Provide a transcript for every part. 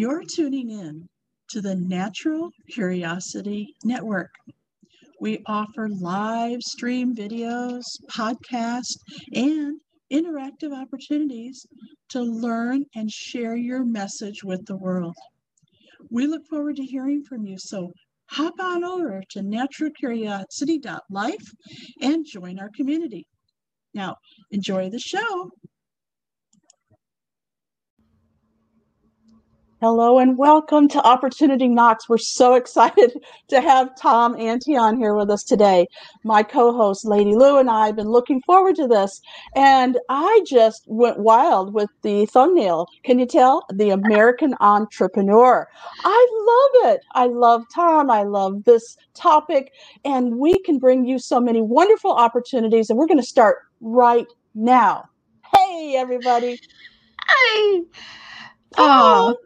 You're tuning in to the Natural Curiosity Network. We offer live stream videos, podcasts, and interactive opportunities to learn and share your message with the world. We look forward to hearing from you, so hop on over to naturalcuriosity.life and join our community. Now, enjoy the show. Hello and welcome to Opportunity Knocks. We're so excited to have Tom Antion on here with us today. My co host, Lady Lou, and I have been looking forward to this. And I just went wild with the thumbnail. Can you tell? The American Entrepreneur. I love it. I love Tom. I love this topic. And we can bring you so many wonderful opportunities. And we're going to start right now. Hey, everybody. Hi. Oh,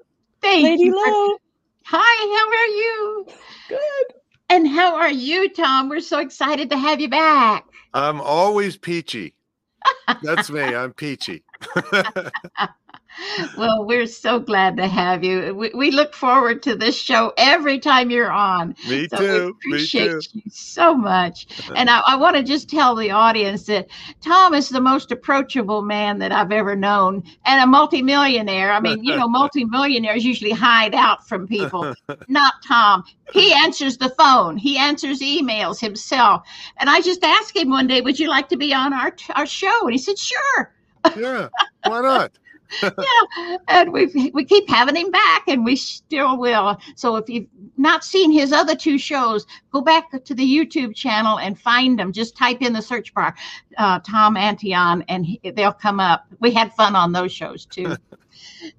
Thank Lady you. Lou. Hi, how are you? Good. And how are you, Tom? We're so excited to have you back. I'm always peachy. That's me. I'm peachy. well, we're so glad to have you. We, we, look forward to this show every time you're on. Me so too. We appreciate Me too. you so much. And I, I want to just tell the audience that Tom is the most approachable man that I've ever known and a multimillionaire. I mean, you know, multimillionaires usually hide out from people. Not Tom. He answers the phone, he answers emails himself. And I just asked him one day, Would you like to be on our, our show? And he said, Sure. yeah. Why not? yeah, and we we keep having him back, and we still will. So if you've not seen his other two shows, go back to the YouTube channel and find them. Just type in the search bar, uh, Tom Antion, and he, they'll come up. We had fun on those shows too.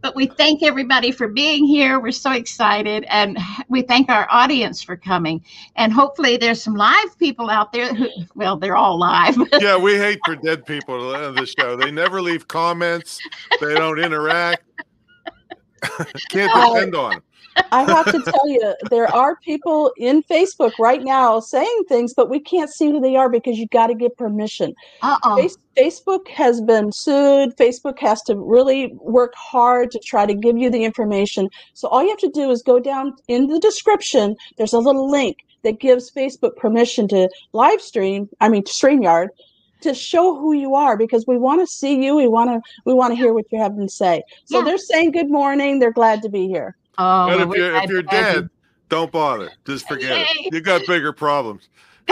but we thank everybody for being here. We're so excited, and we thank our audience for coming. And hopefully, there's some live people out there. Who, well, they're all live. yeah, we hate for dead people on the show. They never leave comments. They don't interact. Can't depend on them. I have to tell you, there are people in Facebook right now saying things, but we can't see who they are because you got to get permission. Uh-oh. Face- Facebook has been sued. Facebook has to really work hard to try to give you the information. So all you have to do is go down in the description. There's a little link that gives Facebook permission to live stream. I mean, StreamYard to show who you are because we want to see you. We want to we want to hear what you have to say. So Yeah. they're saying good morning. They're glad to be here. Oh, But if you're if you're to have you. dead, don't bother. Just forget it. You got bigger problems.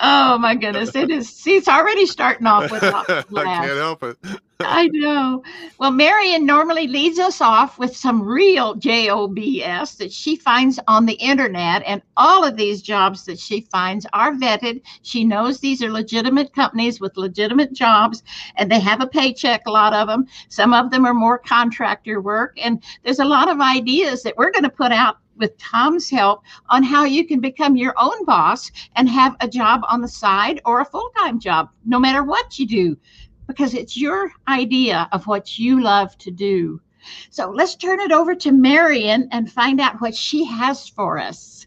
oh my goodness! It is. See, it's already starting off with lots I of laughs. can't help it. I know. Well, Marion normally leads us off with some real JOBS that she finds on the internet. And all of these jobs that she finds are vetted. She knows these are legitimate companies with legitimate jobs and they have a paycheck, a lot of them. Some of them are more contractor work. And there's a lot of ideas that we're going to put out with Tom's help on how you can become your own boss and have a job on the side or a full time job, no matter what you do because it's your idea of what you love to do. So let's turn it over to Marion and find out what she has for us.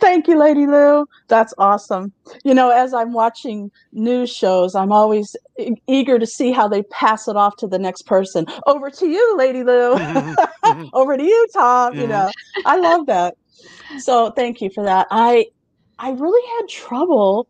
Thank you, Lady Lou. That's awesome. You know, as I'm watching news shows, I'm always e- eager to see how they pass it off to the next person. Over to you, Lady Lou. Over to you, Tom. You Mhm. know, I love that. So thank you for that. I I really had trouble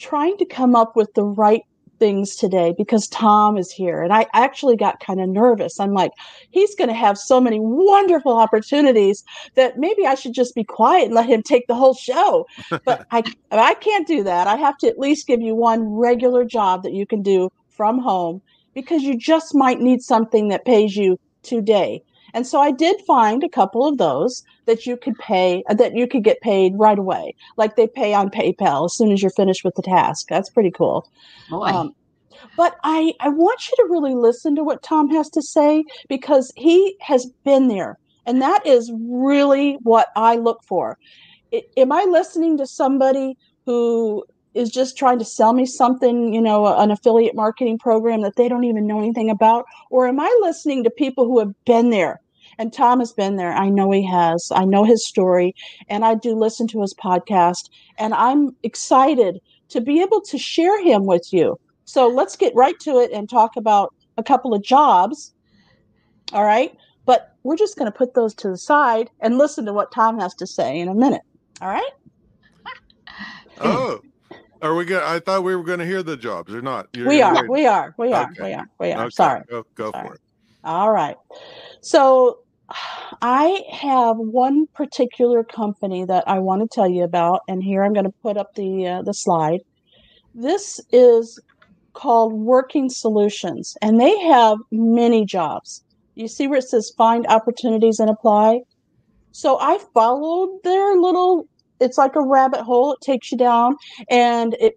trying to come up with the right things today because Tom is here. And I actually got kind of nervous. I'm like, he's going to have so many wonderful opportunities that maybe I should just be quiet and let him take the whole show. But I I can't do that. I have to at least give you one regular job that you can do from home because you just might need something that pays you today. And so I did find a couple of those that you could pay that you could get paid right away. Like they pay on PayPal as soon as you're finished with the task. That's pretty cool. Boy, Um, but I, I want you to really listen to what Tom has to say because he has been there. And that is really what I look for. Am I listening to somebody who is just trying to sell me something, you know, an affiliate marketing program that they don't even know anything about? Or am I listening to people who have been there? And Tom has been there. I know he has. I know his story. And I do listen to his podcast. And I'm excited to be able to share him with you. So let's get right to it and talk about a couple of jobs All right. But we're just going to put those to the side and listen to what Tom has to say in a minute. All right. Oh, are we going? I thought we were going to hear the jobs or not. You're we are, we are, we are, Okay. we are, we are. Okay, Sorry. Go, go Sorry. for it. All right. So I have one particular company that I want to tell you about, and here I'm going to put up the uh, the slide. This is called Working Solutions, and they have many jobs. You see where it says find opportunities and apply? So I followed their little it's like a rabbit hole. It takes you down and it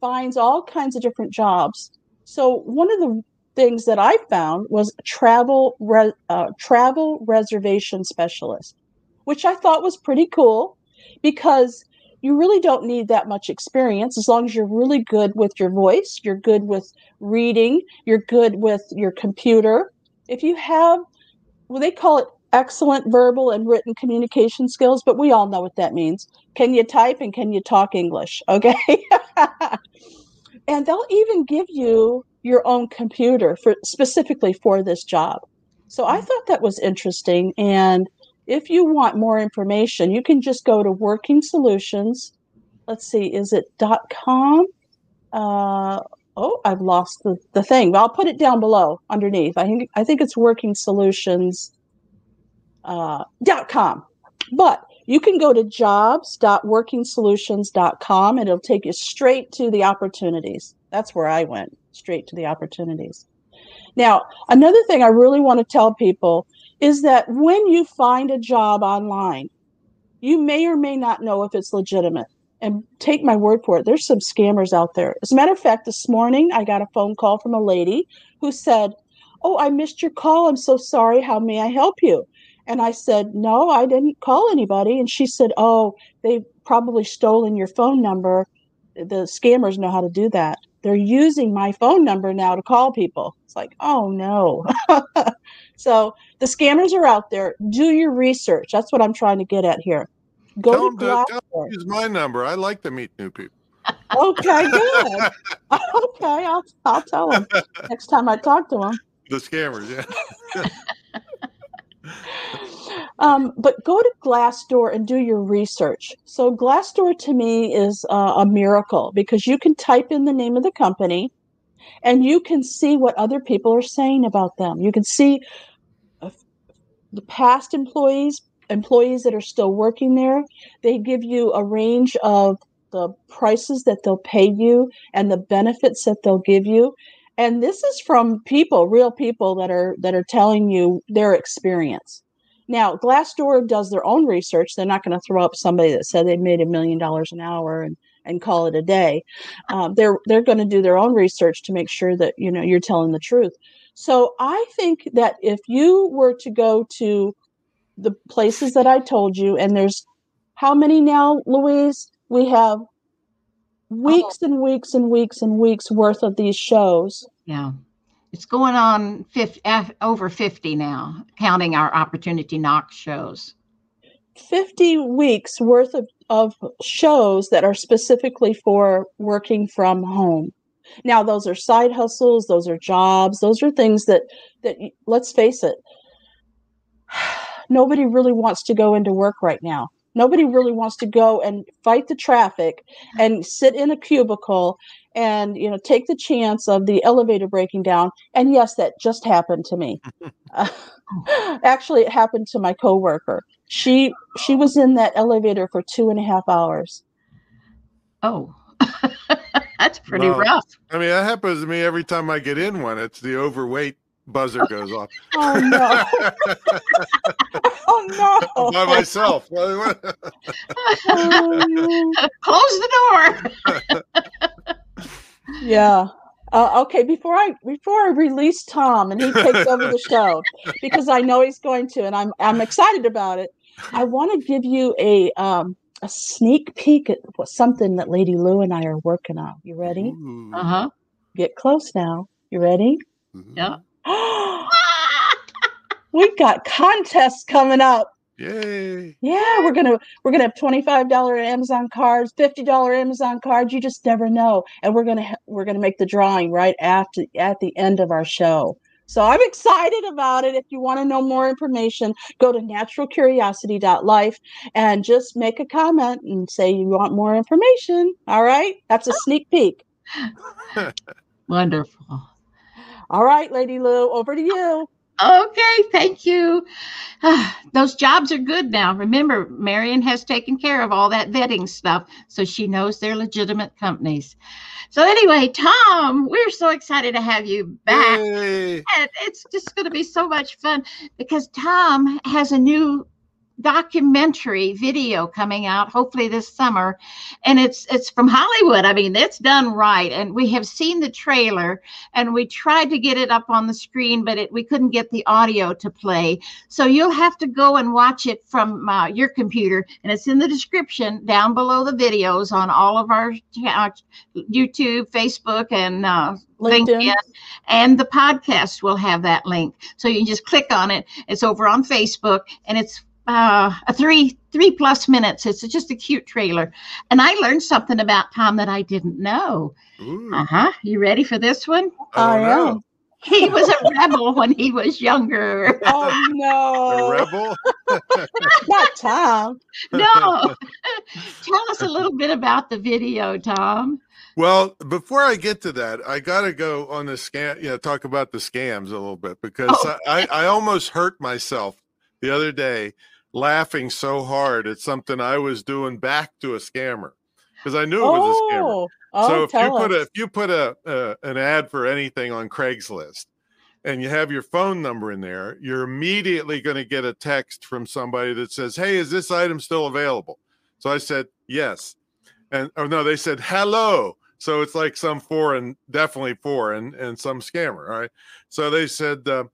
finds all kinds of different jobs. So one of the things that I found was travel re- uh, travel reservation specialist, which I thought was pretty cool because you really don't need that much experience as long as you're really good with your voice, you're good with reading, you're good with your computer. If you have, well, they call it excellent verbal and written communication skills, but we all know what that means. Can you type and can you talk English? Okay. and they'll even give you your own computer for specifically for this job. So I mm. thought that was interesting. And if you want more information, you can just go to Working Solutions. Let's see, is it .dot .com? Uh, oh, I've lost the, the thing, but I'll put it down below underneath. I think I think it's Working Solutions uh, .com. But you can go to jobs.workingsolutions.com and it'll take you straight to the opportunities. That's where I went, straight to the opportunities. Now, another thing I really want to tell people is that when you find a job online, you may or may not know if it's legitimate. And take my word for it, there's some scammers out there. As a matter of fact, this morning I got a phone call from a lady who said, Oh, I missed your call. I'm so sorry. How may I help you? And I said, No, I didn't call anybody. And she said, Oh, they've probably stolen your phone number. The scammers know how to do that. They're using my phone number now to call people. It's like, oh no. so the scammers are out there. Do your research. That's what I'm trying to get at here. Go Tell to 'em to- tell. Use my number. I like to meet new people. Okay, good. okay, I'll, I'll tell them next time I talk to them. The scammers, yeah. Um, but go to Glassdoor and do your research. So Glassdoor to me is uh, a miracle because you can type in the name of the company, and you can see what other people are saying about them. You can see uh, the past employees, employees that are still working there. They give you a range of the prices that they'll pay you and the benefits that they'll give you. And this is from people, real people that are that are telling you their experience. Now, Glassdoor does their own research. They're not going to throw up somebody that said they made a million dollars an hour and, and call it a day. Um, they're they're going to do their own research to make sure that you know you're telling the truth. So I think that if you were to go to the places that I told you, and there's how many now, Louise? We have weeks and weeks and weeks and weeks worth of these shows. Yeah. It's going on 50, over 50 now, counting our Opportunity Knock shows. 50 weeks worth of, of shows that are specifically for working from home. Now, those are side hustles, those are jobs, those are things that, that let's face it, nobody really wants to go into work right now. Nobody really wants to go and fight the traffic and sit in a cubicle and you know take the chance of the elevator breaking down. And yes, that just happened to me. actually, it happened to my coworker. She she was in that elevator for two and a half hours. Oh, that's pretty Wow. rough. I mean, that happens to me every time I get in one. It's the overweight buzzer goes off Oh no! oh no! by myself. Oh, no. Close the door. Yeah. Uh, okay. Before I before I release Tom and he takes over the show because I know he's going to, and I'm I'm excited about it. I want to give you a um a sneak peek at something that Lady Lou and I are working on. You ready? Uh huh. Get close now. You ready? Yeah. we got contests coming up. Yay. Yeah, we're gonna we're gonna have twenty five dollar Amazon cards, fifty dollar Amazon cards. You just never know, and we're gonna ha- we're gonna make the drawing right after at the end of our show. So I'm excited about it. If you want to know more information, go to naturalcuriosity.life and just make a comment and say you want more information. All right. That's a ah. sneak peek. Wonderful. All right, Lady Lou, over to you. Okay, thank you. Ah, those jobs are good now. Remember, Marion has taken care of all that vetting stuff, so she knows they're legitimate companies. So anyway, Tom, we're so excited to have you back. Yay. And it's just going to be so much fun because Tom has a new documentary video coming out hopefully this summer and it's it's from hollywood i mean it's done right and we have seen the trailer and we tried to get it up on the screen but it, we couldn't get the audio to play so you'll have to go and watch it from uh, your computer and it's in the description down below the videos on all of our uh, youtube facebook and uh, LinkedIn. LinkedIn, and the podcast will have that link. So you can just click on it. It's over on Facebook, and it's uh, a three three plus minutes. It's just a cute trailer, and I learned something about Tom that I didn't know. Uh huh. You ready for this one? I don't I am. He was a rebel when he was younger. Oh no! A no, rebel? not Tom. No. Tell us a little bit about the video, Tom. Well, before I get to that, I got to go on the scam, you know, talk about the scams a little bit because Oh. I, I almost hurt myself the other day laughing so hard at something I was doing back to a scammer because I knew it was a scammer. Oh, oh, so if you put a if you put a an ad for anything on Craigslist and you have your phone number in there, you're immediately going to get a text from somebody that says, "Hey, is this item still available?" So I said, "Yes." And oh no, they said, "Hello." So it's like some foreign, definitely foreign, and some scammer. All right. So they said, uh,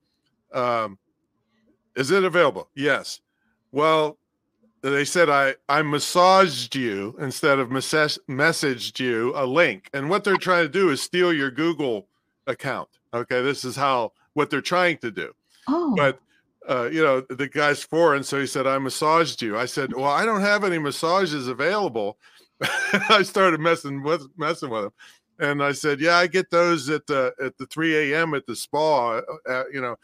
um, "Is it available?" Yes. Well, they said I I massaged you instead of message, messaged you a link, and what they're trying to do is steal your Google account. Okay, this is how what they're trying to do. Oh, But uh, you know, the guy's foreign, so he said I massaged you. I said, well, I don't have any massages available. I started messing with messing with him. And I said, "Yeah, I get those at the at the 3 a.m. at the spa, uh, you know."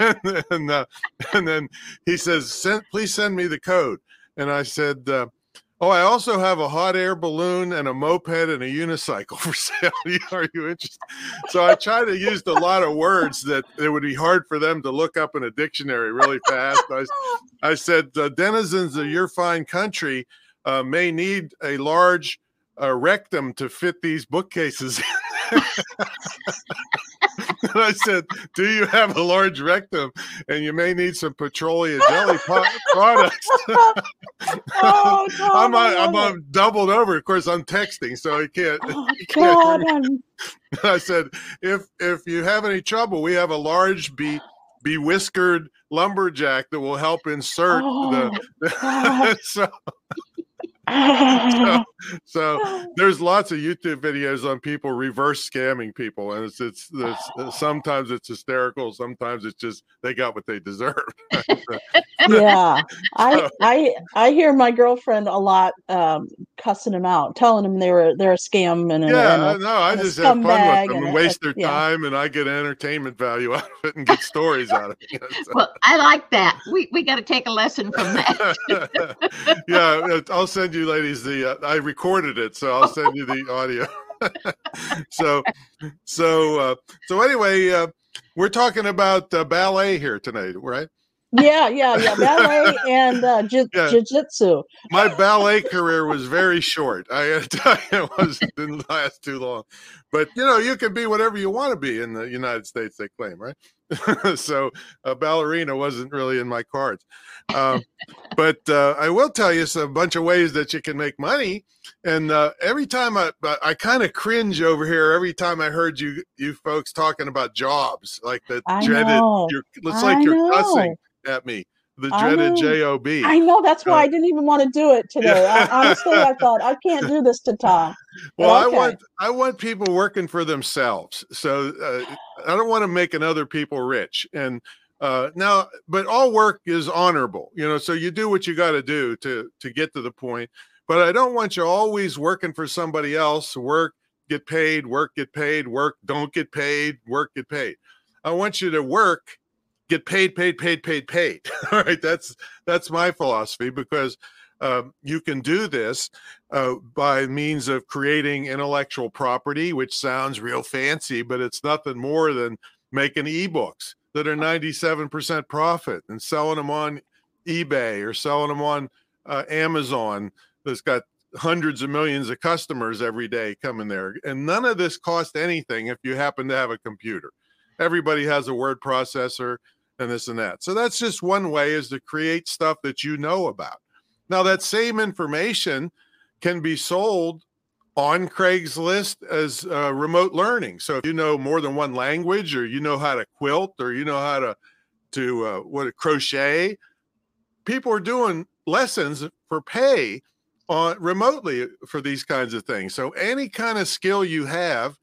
and uh, and then he says, send, "Please send me the code." And I said, uh, "Oh, I also have a hot air balloon and a moped and a unicycle for sale. Are you interested?" So I tried to use a lot of words that it would be hard for them to look up in a dictionary really fast. I, I said, uh, "Denizens of your fine country uh, may need a large." Uh, rectum to fit these bookcases. and I said, "Do you have a large rectum? And you may need some petroleum jelly po- products." Oh, I'm I on, I'm on doubled over. Of course, I'm texting, so I can't. Oh, you can't God. I'm- said, "If if you have any trouble, we have a large be bewhiskered lumberjack that will help insert Oh, the." God. so Oh, so there's lots of YouTube videos on people reverse scamming people, and it's it's, it's sometimes it's hysterical, sometimes it's just they got what they deserve. yeah, I I I hear my girlfriend a lot um, cussing them out, telling them they were they're a scam and yeah, and a- I know. I just have fun with them and and a- waste their yeah. time, and I get entertainment value out of it and get stories out of it. So- well, I like that. We we got to take a lesson from that. yeah, I'll send you ladies the. Uh, I recorded it, so I'll send you the audio. so, so, uh, so anyway, uh, we're talking about uh, ballet here tonight, right? yeah, yeah, yeah, ballet and uh, Yeah. jiu-jitsu. My ballet career was very short. I gotta tell you, it was didn't last too long. But you know, you can be whatever you want to be in the United States. They claim, right? so a ballerina wasn't really in my cards. Um, but uh, I will tell you some bunch of ways that you can make money. And uh, every time I, I, kind of cringe over here every time I heard you you folks talking about jobs, like the I dreaded. know. You're, it's I like you're know. cussing at me. The dreaded know. J O B. I know that's why Uh, I didn't even want to do it today. I, honestly, I thought I can't do this to Tom. Well, I want I want people working for themselves. So uh, I don't want to making other people rich. And uh, now, but all work is honorable, you know. So you do what you got to do to to get to the point. But I don't want you always working for somebody else. Work, get paid. Work, get paid. Work, don't get paid. Work, get paid. I want you to work, get paid, paid, paid, paid, paid. All right, that's that's my philosophy because uh, you can do this uh, by means of creating intellectual property, which sounds real fancy, but it's nothing more than making ebooks that are 97% profit and selling them on eBay or selling them on uh, Amazon that's got hundreds of millions of customers every day coming there. And none of this costs anything if you happen to have a computer. Everybody has a word processor and this and that. So that's just one way is to create stuff that you know about. Now that same information can be sold on Craigslist as uh, remote learning. So if you know more than one language, or you know how to quilt, or you know how to to uh, what crochet, people are doing lessons for pay on remotely for these kinds of things. So any kind of skill you have,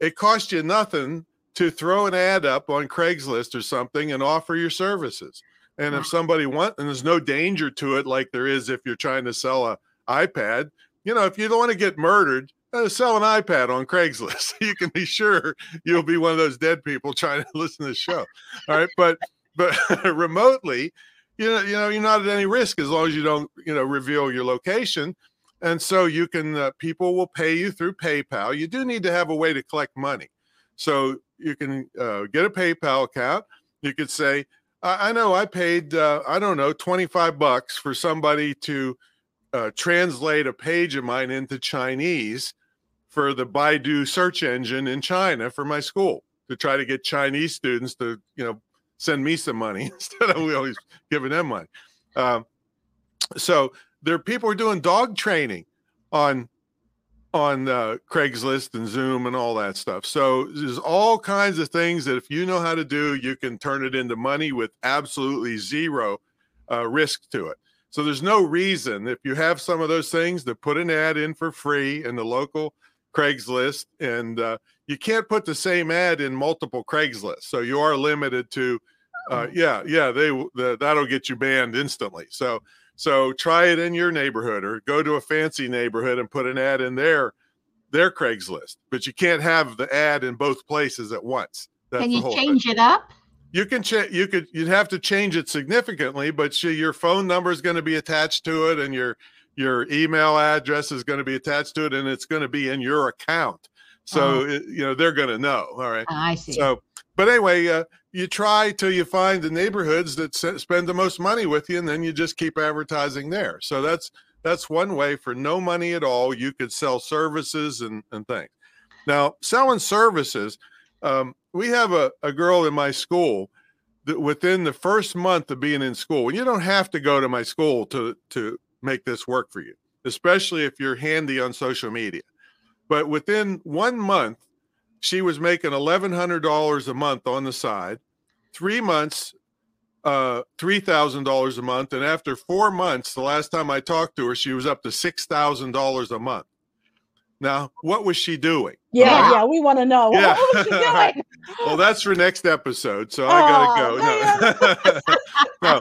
it costs you nothing to throw an ad up on Craigslist or something and offer your services. And if somebody wants, and there's no danger to it like there is if you're trying to sell a iPad, you know, if you don't want to get murdered, uh, sell an iPad on Craigslist. you can be sure you'll be one of those dead people trying to listen to the show. All right, but but remotely, you know, you know, you're not at any risk as long as you don't, you know, reveal your location. And so you can, uh, people will pay you through PayPal. You do need to have a way to collect money. So you can uh, get a PayPal account. You could say, I, I know I paid, uh, I don't know, 25 bucks for somebody to uh, translate a page of mine into Chinese for the Baidu search engine in China for my school to try to get Chinese students to, you know, send me some money instead of we always giving them money. Um, so there are people who are doing dog training on on uh, Craigslist and Zoom and all that stuff. So there's all kinds of things that if you know how to do, you can turn it into money with absolutely zero uh, risk to it. So there's no reason if you have some of those things to put an ad in for free in the local Craigslist, and uh, you can't put the same ad in multiple Craigslist. So you are limited to, uh, oh. yeah, yeah, they the, that'll get you banned instantly. So so try it in your neighborhood or go to a fancy neighborhood and put an ad in their their Craigslist. But you can't have the ad in both places at once. That's can you change it up? You can change. You could. You'd have to change it significantly, but your phone number is going to be attached to it, and your your email address is going to be attached to it, and it's going to be in your account. So uh-huh. it, you know they're going to know. All right. I see. So, but anyway, uh, you try till you find the neighborhoods that spend the most money with you, and then you just keep advertising there. So that's that's one way for no money at all. You could sell services and and things. Now, selling services, um, we have a, a girl in my school that within the first month of being in school, and you don't have to go to my school to to make this work for you, especially if you're handy on social media. But within one month, she was making $1,100 a month on the side. Three months, uh, $3,000 a month. And after four months, the last time I talked to her, she was up to $6,000 a month. Now, what was she doing? Yeah, yeah, we want to know. Yeah. What was she doing? well, that's for next episode, so I gotta go. No. no,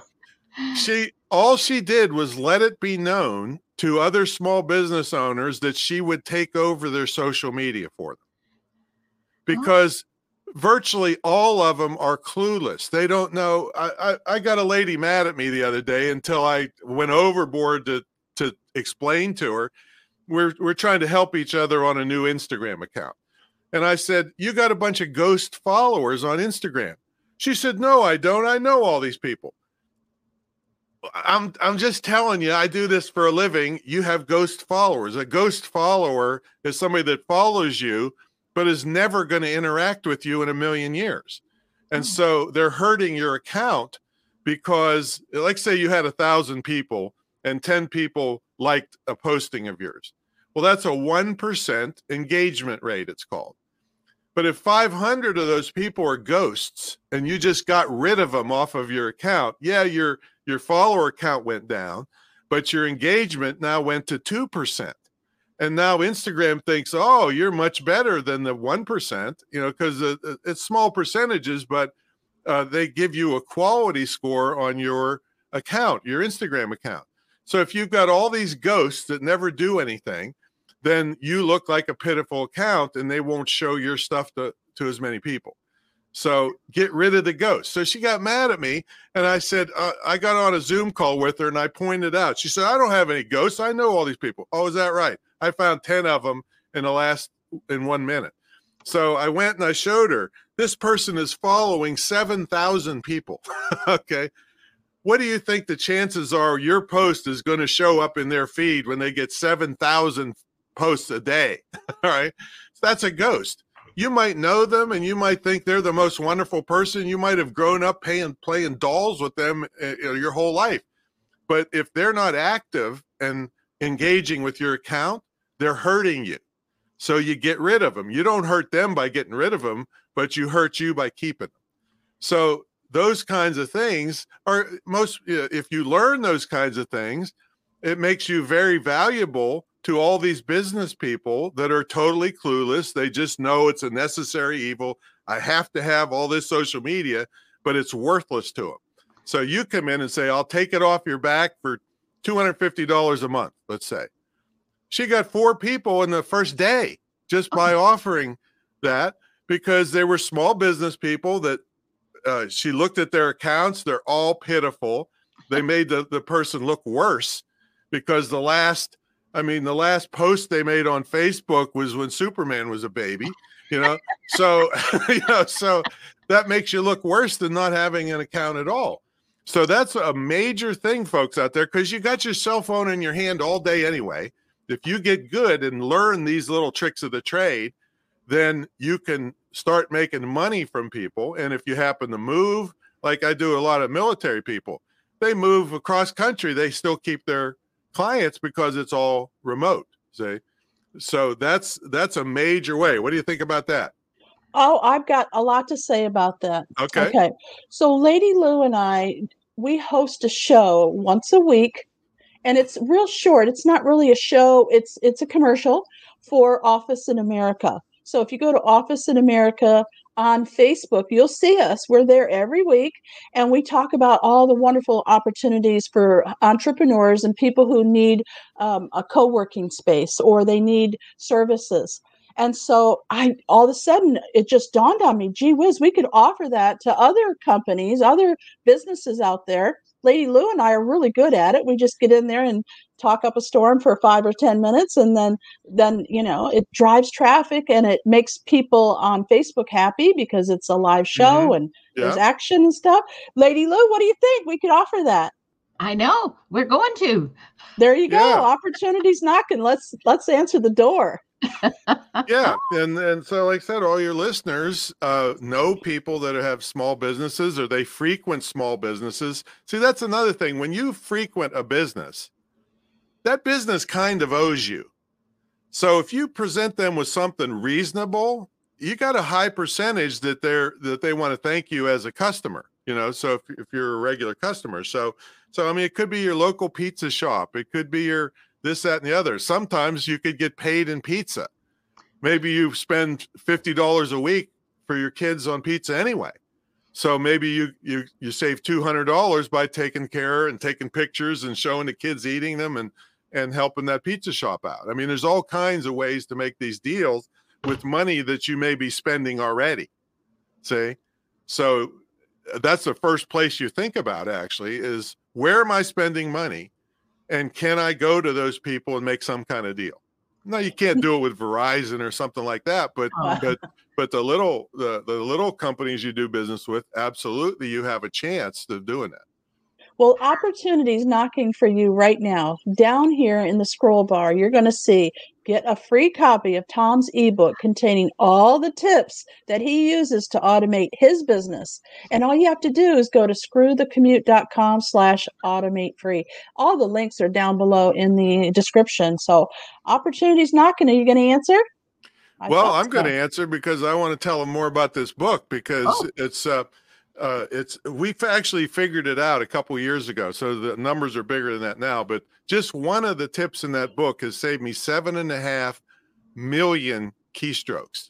she all she did was let it be known to other small business owners that she would take over their social media for them Oh. because oh. virtually all of them are clueless they don't know I, I, I got a lady mad at me the other day until i went overboard to to explain to her we're we're trying to help each other on a new instagram account and i said you got a bunch of ghost followers on instagram she said no i don't i know all these people I'm I'm just telling you, I do this for a living. You have ghost followers. A ghost follower is somebody that follows you, but is never going to interact with you in a million years. And hmm. so they're hurting your account because, like, say you had a thousand people and 10 people liked a posting of yours. Well, that's a 1% engagement rate, it's called. But if 500 of those people are ghosts and you just got rid of them off of your account, yeah, your your follower count went down, but your engagement now went to 2%. And now Instagram thinks, "Oh, you're much better than the 1%," you know, cuz uh, uh, it's small percentages, but uh, they give you a quality score on your account, your Instagram account. So if you've got all these ghosts that never do anything, then you look like a pitiful account and they won't show your stuff to, to as many people. So get rid of the ghost. So she got mad at me, and I said uh, I got on a Zoom call with her, and I pointed out. She said I don't have any ghosts. I know all these people. Oh, is that right? I found ten of them in the last in one minute. So I went and I showed her this person is following 7,000 people. okay. What do you think the chances are your post is going to show up in their feed when they get 7,000 posts a day? All right. So that's a ghost. You might know them and you might think they're the most wonderful person. You might have grown up paying, playing dolls with them uh, your whole life. But if they're not active and engaging with your account, they're hurting you. So you get rid of them. You don't hurt them by getting rid of them, but you hurt you by keeping them. So those kinds of things are most, if you learn those kinds of things, it makes you very valuable to all these business people that are totally clueless. They just know it's a necessary evil. I have to have all this social media, but it's worthless to them. So you come in and say, I'll take it off your back for $250 a month, let's say. She got four people in the first day just by offering that because they were small business people that uh, she looked at their accounts. They're all pitiful. They made the, the person look worse because the last, I mean, the last post they made on Facebook was when Superman was a baby, you know? so, you know, so that makes you look worse than not having an account at all. So that's a major thing, folks, out there, because you got your cell phone in your hand all day anyway if you get good and learn these little tricks of the trade, then you can start making money from people. And if you happen to move, like I do a lot of military people, they move across country, they still keep their clients because it's all remote. See? So that's that's a major way. What do you think about that? Oh, I've got a lot to say about that. Okay. Okay. So Lady Lou and I, we host a show once a week and it's real short. It's not really a show. It's it's a commercial for Office in America. So if you go to Office in America on Facebook, you'll see us. We're there every week and we talk about all the wonderful opportunities for entrepreneurs and people who need um, a co working space or they need services. And so I all of a sudden it just dawned on me, gee whiz, we could offer that to other companies, other businesses out there Lady Lou and I are really good at it. We just get in there and talk up a storm for five or ten minutes, and then then you know it drives traffic and it makes people on Facebook happy because it's a live show mm-hmm. and yeah. there's action and stuff. Lady Lou, what do you think? We could offer that. I know we're going to. There you go. Yeah. Opportunities knocking. Let's let's answer the door yeah, and and so like I said, all your listeners uh, know people that have small businesses or they frequent small businesses. See, that's another thing. When you frequent a business, that business kind of owes you. So if you present them with something reasonable, you got a high percentage that they're that they want to thank you as a customer. You know, so if if you're a regular customer, so so I mean, it could be your local pizza shop, it could be your this, that, and the other. Sometimes you could get paid in pizza. Maybe you spend fifty dollars a week for your kids on pizza anyway. So maybe you you you save two hundred dollars by taking care and taking pictures and showing the kids eating them and and helping that pizza shop out. I mean, there's all kinds of ways to make these deals with money that you may be spending already. See, so uh, that's the first place you think about actually is where am I spending money and can I go to those people and make some kind of deal? No, you can't do it with Verizon or something like that, but oh. but but the little the the little companies you do business with, absolutely, you have a chance of doing that. Well, opportunities knocking for you right now. Down here in the scroll bar, you're going to see get a free copy of Tom's ebook containing all the tips that he uses to automate his business. And all you have to do is go to screwthecommute.com slash automate free. All the links are down below in the description. So opportunities knocking. Are you going to answer? I well, I'm so. going to answer because I want to tell them more about this book because oh. it's uh uh, it's we've actually figured it out a couple years ago, so the numbers are bigger than that now. But just one of the tips in that book has saved me seven and a half million keystrokes.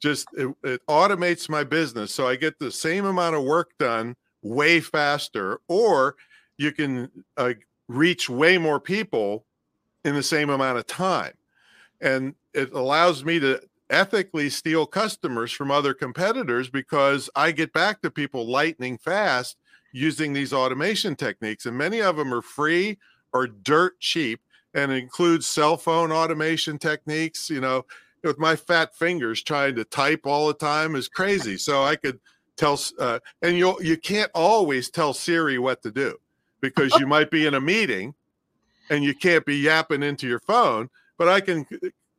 Just it, it automates my business, so I get the same amount of work done way faster, or you can uh, reach way more people in the same amount of time, and it allows me to ethically steal customers from other competitors because I get back to people lightning fast using these automation techniques. And many of them are free or dirt cheap and includes cell phone automation techniques. You know, with my fat fingers trying to type all the time is crazy. So I could tell, uh, and you you can't always tell Siri what to do because you might be in a meeting and you can't be yapping into your phone. But I can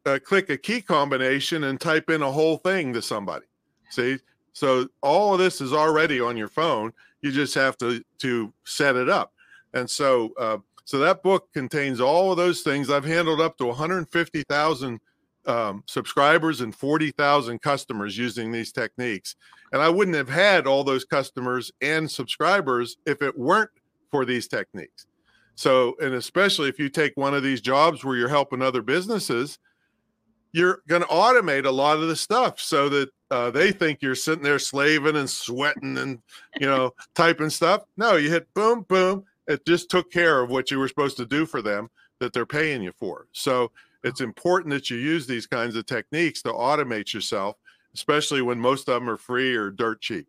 uh, click a key combination and type in a whole thing to somebody. See, so all of this is already on your phone. You just have to to set it up. And so uh, so that book contains all of those things. I've handled up to 150,000 um, subscribers and 40,000 customers using these techniques. And I wouldn't have had all those customers and subscribers if it weren't for these techniques. So, and especially if you take one of these jobs where you're helping other businesses, you're going to automate a lot of the stuff so that uh, they think you're sitting there slaving and sweating and, you know, typing stuff. No, you hit boom, boom. It just took care of what you were supposed to do for them that they're paying you for. So, it's important that you use these kinds of techniques to automate yourself, especially when most of them are free or dirt cheap.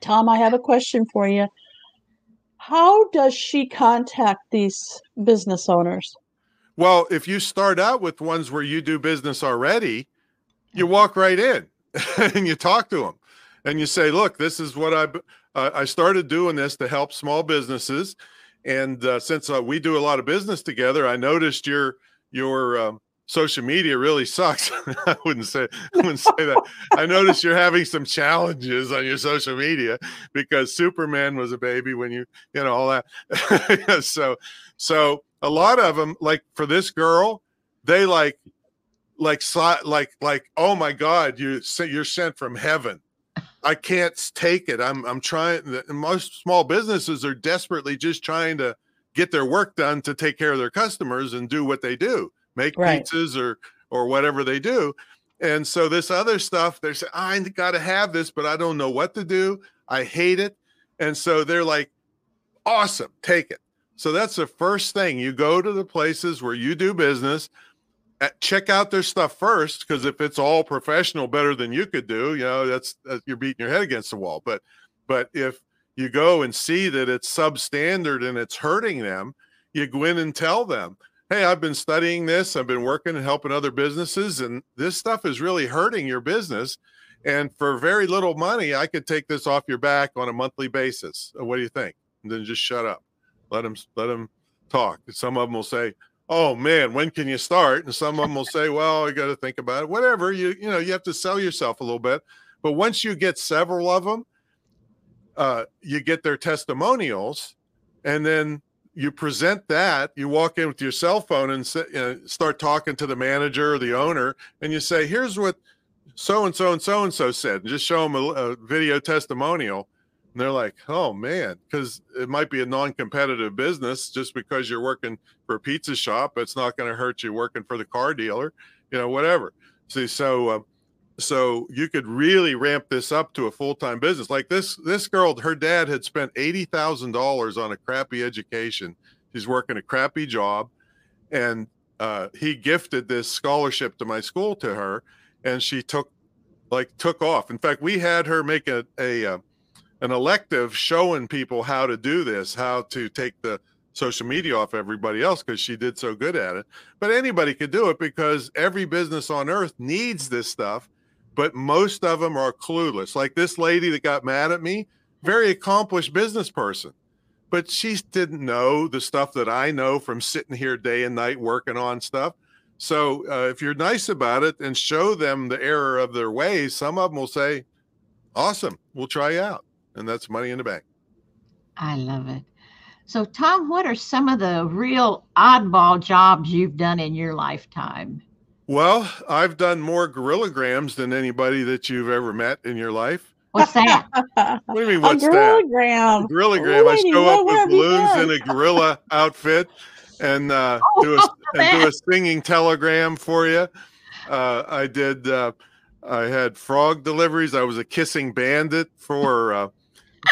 Tom, I have a question for you. How does she contact these business owners? Well, if you start out with ones where you do business already, you walk right in and you talk to them and you say, "Look, this is what I uh, I started doing this to help small businesses, and uh, since uh, we do a lot of business together, I noticed your your um, social media really sucks. I wouldn't say I wouldn't say that. I noticed you're having some challenges on your social media because Superman was a baby when you you know all that. so so a lot of them like for this girl, they like like like like oh my god, you you're sent from heaven. I can't take it. I'm I'm trying. Most small businesses are desperately just trying to get their work done to take care of their customers and do what they do make right. pizzas or or whatever they do and so this other stuff they're saying i gotta have this but i don't know what to do i hate it and so they're like awesome take it so that's the first thing you go to the places where you do business uh, check out their stuff first because if it's all professional better than you could do you know that's, you're beating your head against the wall but but if you go and see that it's substandard and it's hurting them, you go in and tell them, hey, I've been studying this, I've been working and helping other businesses, and this stuff is really hurting your business. And for very little money, I could take this off your back on a monthly basis. What do you think? And then just shut up. Let them let them talk. Some of them will say, "Oh man, when can you start?" And some of them will say, "Well, I got to think about it." Whatever you you know, you have to sell yourself a little bit. But once you get several of them, uh, you get their testimonials, and then you present that. You walk in with your cell phone and uh, start talking to the manager or the owner, and you say, "Here's what so and so and so and so said," and just show them a, a video testimonial. And they're like, "Oh man," because it might be a non-competitive business. Just because you're working for a pizza shop, it's not going to hurt you working for the car dealer, you know, whatever. See, so uh, so you could really ramp this up to a full-time business like this this girl her dad had spent $80000 on a crappy education she's working a crappy job and uh, he gifted this scholarship to my school to her and she took like took off in fact we had her make a, a uh, an elective showing people how to do this how to take the social media off everybody else because she did so good at it but anybody could do it because every business on earth needs this stuff but most of them are clueless. Like this lady that got mad at me, very accomplished business person, but she didn't know the stuff that I know from sitting here day and night working on stuff. So uh, if you're nice about it and show them the error of their ways, some of them will say, "Awesome, we'll try you out," and that's money in the bank. I love it. So, Tom, what are some of the real oddball jobs you've done in your lifetime? Well, I've done more gorillagrams than anybody that you've ever met in your life. What's that? what do you mean? What's a gorillagram. that? A gorillagram. I show up with balloons in a gorilla outfit and uh, oh, do a and do a singing telegram for you. Uh, I did. Uh, I had frog deliveries. I was a kissing bandit for uh,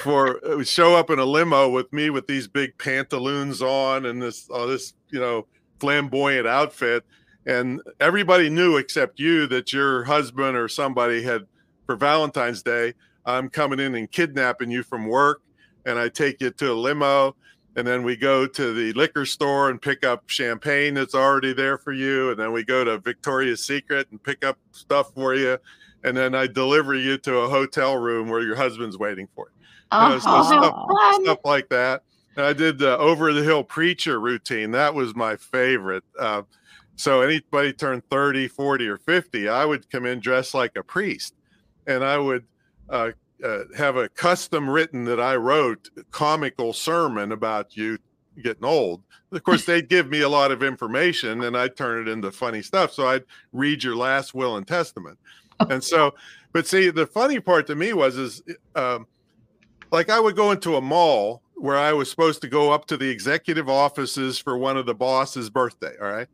for uh, show up in a limo with me with these big pantaloons on and this uh, this you know flamboyant outfit and everybody knew except you that your husband or somebody had for Valentine's Day. I'm coming in and kidnapping you from work, and I take you to a limo, and then we go to the liquor store and pick up champagne that's already there for you, and then we go to Victoria's Secret and pick up stuff for you, and then I deliver you to a hotel room where your husband's waiting for you. You know, so Oh, stuff, stuff like that. And I did the over the hill preacher routine. That was my favorite. Uh, so anybody turned 30, 40, or 50, I would come in dressed like a priest and I would uh, uh, have a custom written that I wrote comical sermon about you getting old. Of course, they'd give me a lot of information and I'd turn it into funny stuff. So I'd read your last will and testament. And so, but see, the funny part to me was, is um, like I would go into a mall where I was supposed to go up to the executive offices for one of the boss's birthday. All right.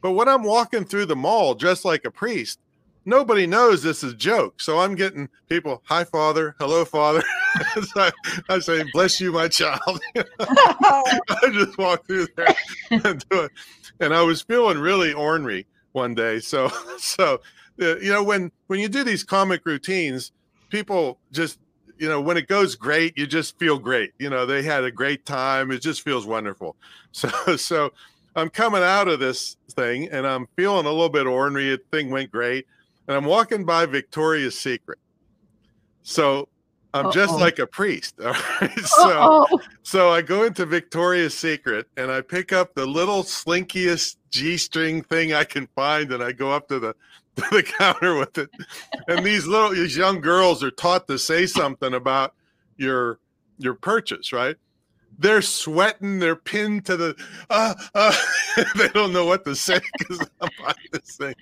But when I'm walking through the mall dressed like a priest, nobody knows this is a joke. So I'm getting people, hi, father, hello, father. so I, say, bless you, my child. I just walk through there and do it. And I was feeling really ornery one day. So, so, uh, you know, when, when you do these comic routines, people just, you know, when it goes great, you just feel great. You know, they had a great time. It just feels wonderful. So, so I'm coming out of this thing and I'm feeling a little bit ornery. The thing went great. And I'm walking by Victoria's Secret. So I'm just Uh-oh. like a priest. Right. So, Uh-oh. so I go into Victoria's Secret and I pick up the little slinkiest G string thing I can find and I go up to the to the counter with it. And these little these young girls are taught to say something about your your purchase, right? They're sweating, they're pinned to the uh, uh they don't know what to say because I'm buying this thing.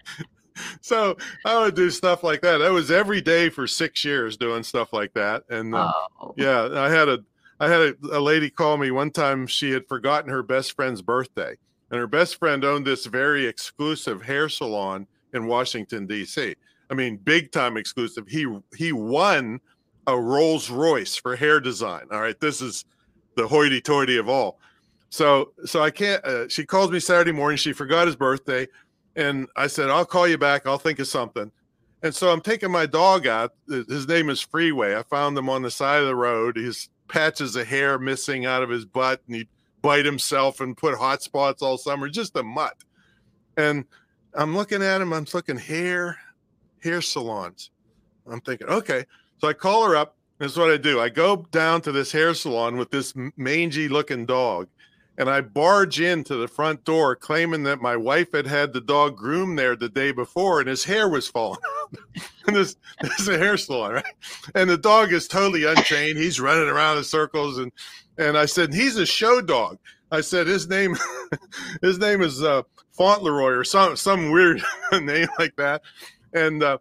So I would do stuff like that. That was every day for six years doing stuff like that. And uh, Oh. yeah, I had a I had a, a lady call me one time. She had forgotten her best friend's birthday, and her best friend owned this very exclusive hair salon in Washington D.C. I mean, big time exclusive. He he won a Rolls Royce for hair design. All right, this is the hoity-toity of all. So so I can't. Uh, she calls me Saturday morning. She forgot his birthday, and I said I'll call you back. I'll think of something. And so I'm taking my dog out. His name is Freeway. I found him on the side of the road. His patches of hair missing out of his butt, and he'd bite himself and put hot spots all summer, just a mutt. And I'm looking at him. I'm looking hair, hair salons. I'm thinking, okay. So I call her up. This is what I do. I go down to this hair salon with this mangy looking dog, and I barge into the front door claiming that my wife had had the dog groomed there the day before and his hair was falling out. and this, this is a hair salon, right? And the dog is totally untrained. He's running around in circles. And, and I said, he's a show dog. I said, his name, his name is uh, Fauntleroy or some, some weird name like that. And, uh,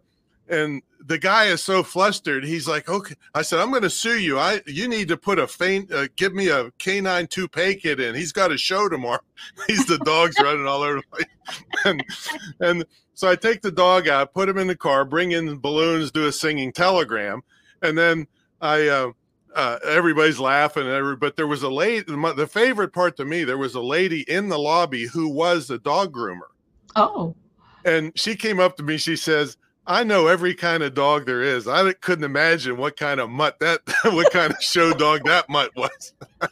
and the guy is so flustered. He's like, "Okay." I said, "I'm going to sue you. I you need to put a faint, uh, give me a canine toupee kit in. He's got a show tomorrow. He's the dog's running all over the place." And and so I take the dog out, put him in the car, bring in balloons, do a singing telegram, and then I. Uh, uh, everybody's laughing, and every, but there was a lady. The favorite part to me, there was a lady in the lobby who was the dog groomer, Oh. and she came up to me. She says, I know every kind of dog there is. I couldn't imagine what kind of mutt that, what kind of show dog that mutt was.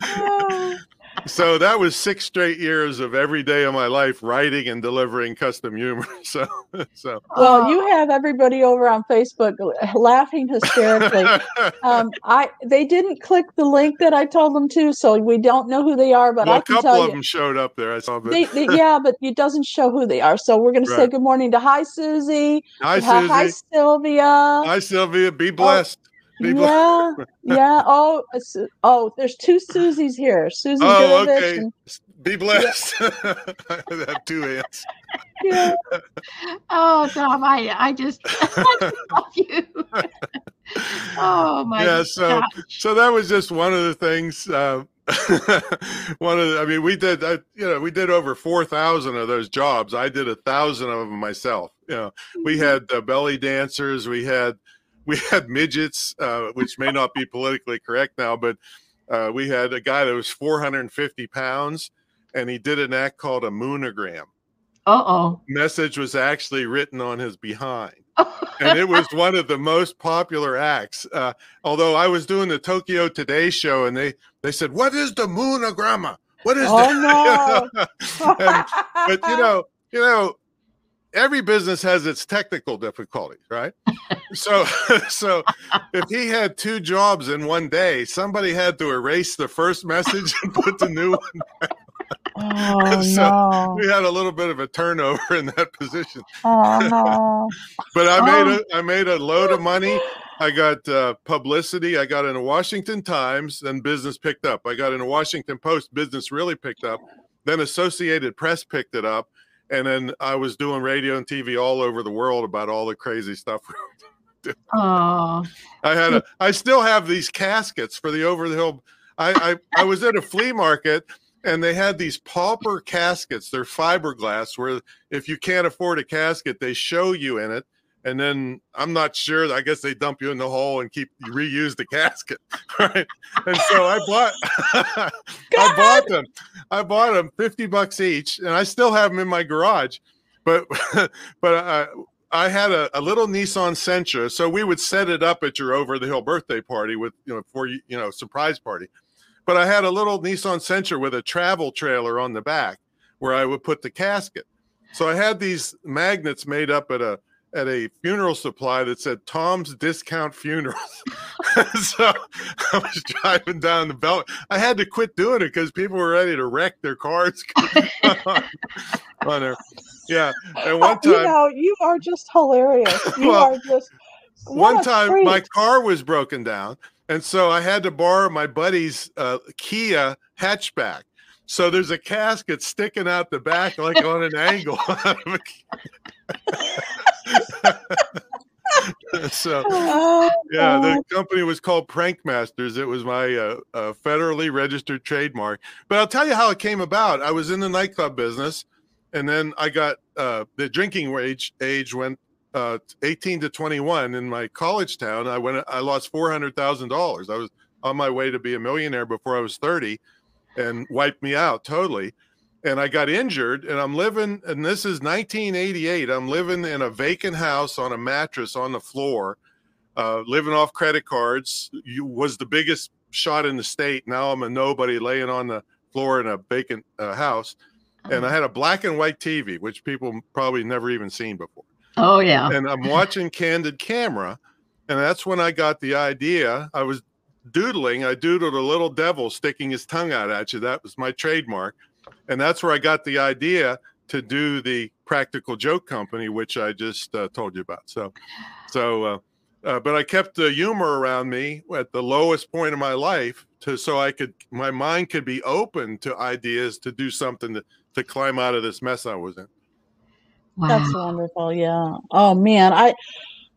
Oh. So that was six straight years of every day of my life writing and delivering custom humor. So, so. Well, Oh. you have everybody over on Facebook laughing hysterically. um, I they didn't click the link that I told them to, so we don't know who they are. But well, I a can couple tell of you, them showed up there. I saw. But they, they, yeah, but it doesn't show who they are. So we're going to say good morning to hi Susie, hi, hi, Susie. hi Hi, Sylvia. Sylvia. Be blessed. Blessed. yeah, yeah. Oh, oh, there's two Susies here. Susie Oh, okay. and- Be blessed. I have two hands. yeah. Oh, Tom, I, I just I love you. oh my Yeah, so- gosh. So that was just one of the things. Uh, one of the, I mean, we did, I, you know, we did over 4,000 of those jobs. I did a thousand of them myself. You know, we had uh, belly dancers, we had, we had midgets, uh, which may not be politically correct now, but uh, we had a guy that was 450 pounds and he did an act called a moonogram. Uh-oh. message was actually written on his behind. and it was one of the most popular acts. Uh, although I was doing the Tokyo Today show, and they they said, "What is the moonogramma? What is Oh, that?" And- but you know, you know, every business has its technical difficulties, right? so, so if he had two jobs in one day, somebody had to erase the first message and put the new one. oh So, no. We had a little bit of a turnover in that position. Oh no. but I made Oh. a I made a load of money. I got uh, publicity. I got in a Washington Times, then business picked up. I got in a Washington Post, business really picked up. Then Associated Press picked it up, and then I was doing radio and TV all over the world about all the crazy stuff. Oh. I had a I still have these caskets for the over the hill. I, I I was at a flea market and they had these pauper caskets. They're fiberglass where if you can't afford a casket, they show you in it. And then I'm not sure. I guess they dump you in the hole and keep you reuse the casket, right? And so I bought, I bought them. I bought them fifty bucks each, and I still have them in my garage. But but uh, I had a, a little Nissan Sentra, so we would set it up at your over the hill birthday party with you know for you you know surprise party. But I had a little Nissan Sentra with a travel trailer on the back where I would put the casket. So I had these magnets made up at a at a funeral supply that said Tom's Discount Funerals. so I was driving down the belt. I had to quit doing it because people were ready to wreck their cars on, on there. Yeah, and one you time know, you are just hilarious. You Well, are just one time my car was broken down and so i had to borrow my buddy's uh, kia hatchback so there's a casket sticking out the back like on an angle so Oh, yeah the company was called prank masters. It was my uh, uh, federally registered trademark. But i'll tell you how it came about. I was in the nightclub business and then i got uh, the drinking age age went uh, 18 to 21 in my college town. I went i lost $400000 i was on my way to be a millionaire before i was 30 and wiped me out totally and i got injured and i'm living and this is 1988 i'm living in a vacant house on a mattress on the floor uh, living off credit cards you was the biggest shot in the state now i'm a nobody laying on the floor in a vacant uh, house and i had a black and white tv which people probably never even seen before Oh yeah. and I'm watching Candid Camera, and that's when I got the idea. I was doodling. I doodled a little devil sticking his tongue out at you. That was my trademark, and that's where I got the idea to do the Practical Joke Company, which I just uh, told you about. So, so, uh, uh, but I kept the humor around me at the lowest point of my life, to so I could my mind could be open to ideas to do something to to climb out of this mess I was in. Wow. That's wonderful. Yeah. Oh man, I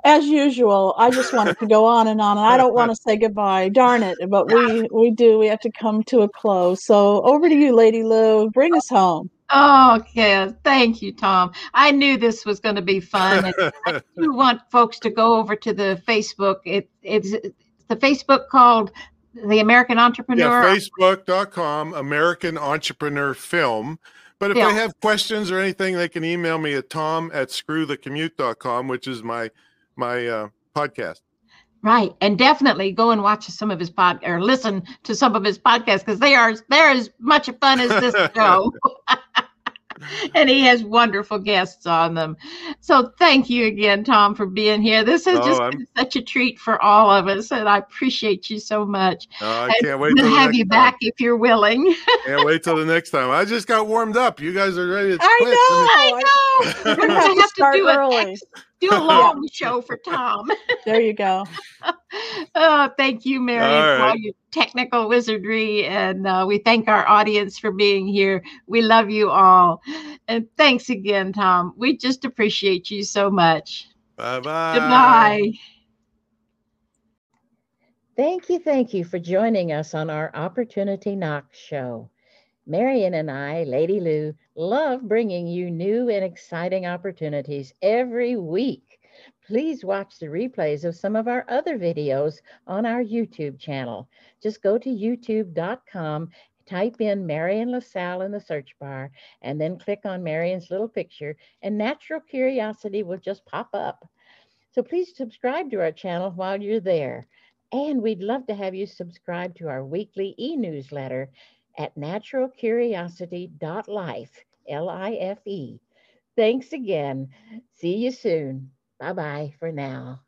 as usual, I just wanted to go on and on and I don't want to say goodbye. Darn it, but we we do. We have to come to a close. So over to you, Lady Lou. Bring us home. Oh, okay. Thank you, Tom. I knew this was going to be fun. And we want folks to go over to the Facebook. It, it's the Facebook called the American Entrepreneur. Yeah, Facebook.com, American Entrepreneur Film. But if Yeah. they have questions or anything, they can email me at tom at screwthecommute.com, which is my my uh, podcast. Right, and definitely go and watch some of his pod or listen to some of his podcasts because they are they're as much fun as this show. and he has wonderful guests on them. So thank you again, Tom, for being here. This has Oh, just I'm- been such a treat for all of us, and I appreciate you so much. Uh, I And can't wait to have you time. back if you're willing. Can't wait till the next time. I just got warmed up. You guys are ready to I quit. know. I know. We're We're gonna gonna have to have to do a early. ex- do a long show for Tom. There you go. Oh, thank you, Mary, All for all right. your technical wizardry. And uh, we thank our audience for being here. We love you all. And thanks again, Tom. We just appreciate you so much. Bye bye. Goodbye. Thank you, thank you for joining us on our Opportunity Knock show. Marion and I, Lady Lou, love bringing you new and exciting opportunities every week. Please watch the replays of some of our other videos on our YouTube channel. Just go to youtube.com, Type in Marion LaSalle in the search bar and then click on Marion's little picture and Natural Curiosity will just pop up. So please subscribe to our channel while you're there. And we'd love to have you subscribe to our weekly e-newsletter at naturalcuriosity.life, L-I-F-E. Thanks again. See you soon. Bye-bye for now.